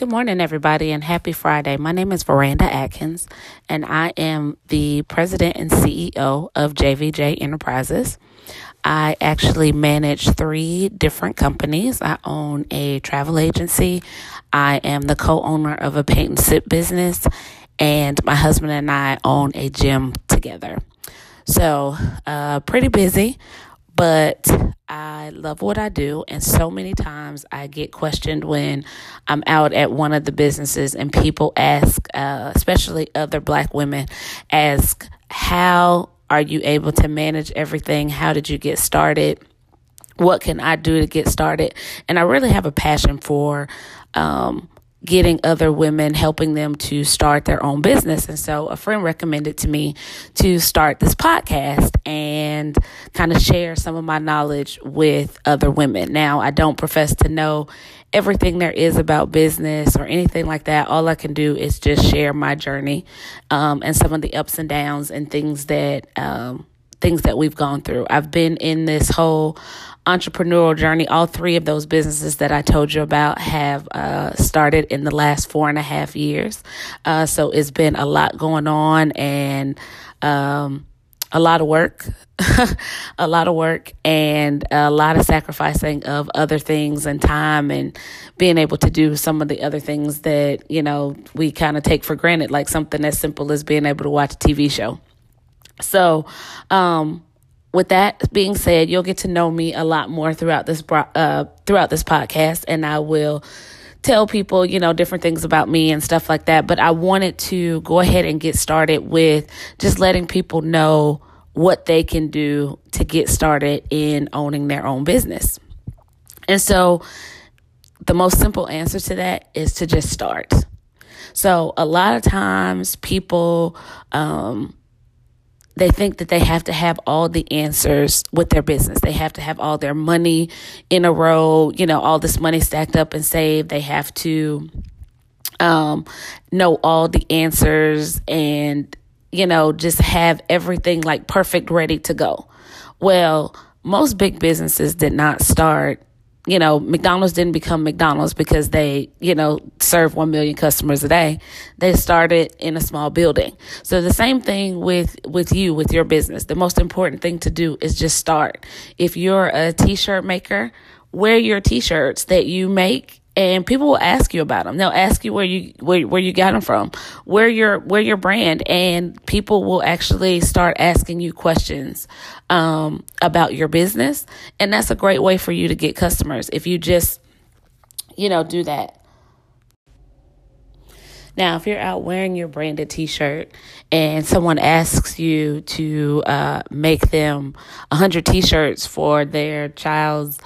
Good morning, everybody, and happy Friday. My name is Veranda Atkins, and I am the president and CEO of JVJ Enterprises. I actually manage three different companies. I own a travel agency, I am the co owner of a paint and sip business, and my husband and I own a gym together. So, uh, pretty busy, but I love what I do. And so many times I get questioned when I'm out at one of the businesses and people ask, uh, especially other black women, ask, How are you able to manage everything? How did you get started? What can I do to get started? And I really have a passion for um, getting other women, helping them to start their own business. And so a friend recommended to me to start this podcast and kind of share some of my knowledge with other women. Now, I don't profess to know everything there is about business or anything like that. All I can do is just share my journey um, and some of the ups and downs and things that um, things that we've gone through. I've been in this whole entrepreneurial journey. All three of those businesses that I told you about have uh, started in the last four and a half years. Uh, so it's been a lot going on and um, a lot of work, a lot of work, and a lot of sacrificing of other things and time and being able to do some of the other things that, you know, we kind of take for granted, like something as simple as being able to watch a TV show. So, um, with that being said, you'll get to know me a lot more throughout this uh, throughout this podcast, and I will tell people, you know, different things about me and stuff like that. But I wanted to go ahead and get started with just letting people know what they can do to get started in owning their own business. And so, the most simple answer to that is to just start. So, a lot of times people, um, they think that they have to have all the answers with their business. They have to have all their money in a row, you know, all this money stacked up and saved. They have to um, know all the answers and, you know, just have everything like perfect ready to go. Well, most big businesses did not start you know, McDonald's didn't become McDonald's because they, you know, serve 1 million customers a day. They started in a small building. So the same thing with, with you, with your business. The most important thing to do is just start. If you're a t-shirt maker, wear your t-shirts that you make and people will ask you about them. They'll ask you where you where where you got them from, where your where your brand, and people will actually start asking you questions um, about your business, and that's a great way for you to get customers if you just you know do that. Now, if you're out wearing your branded T-shirt and someone asks you to uh, make them 100 T-shirts for their child's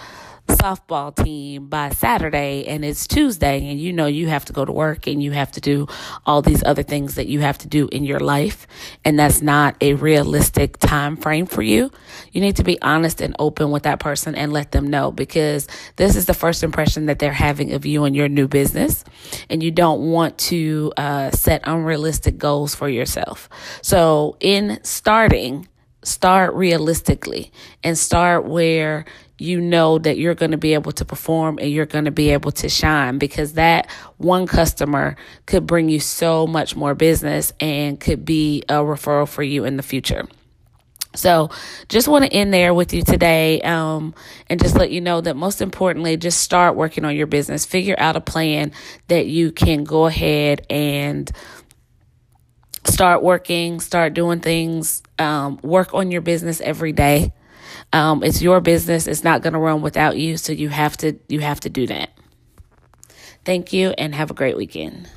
softball team by Saturday and it's Tuesday and you know you have to go to work and you have to do all these other things that you have to do in your life and that's not a realistic time frame for you. You need to be honest and open with that person and let them know because this is the first impression that they're having of you and your new business and you don't want to uh, set unrealistic goals for yourself. So in starting start realistically and start where you know that you're going to be able to perform and you're going to be able to shine because that one customer could bring you so much more business and could be a referral for you in the future. So, just want to end there with you today um, and just let you know that most importantly, just start working on your business. Figure out a plan that you can go ahead and start working, start doing things, um, work on your business every day. Um, it's your business. It's not going to run without you. So you have to, you have to do that. Thank you and have a great weekend.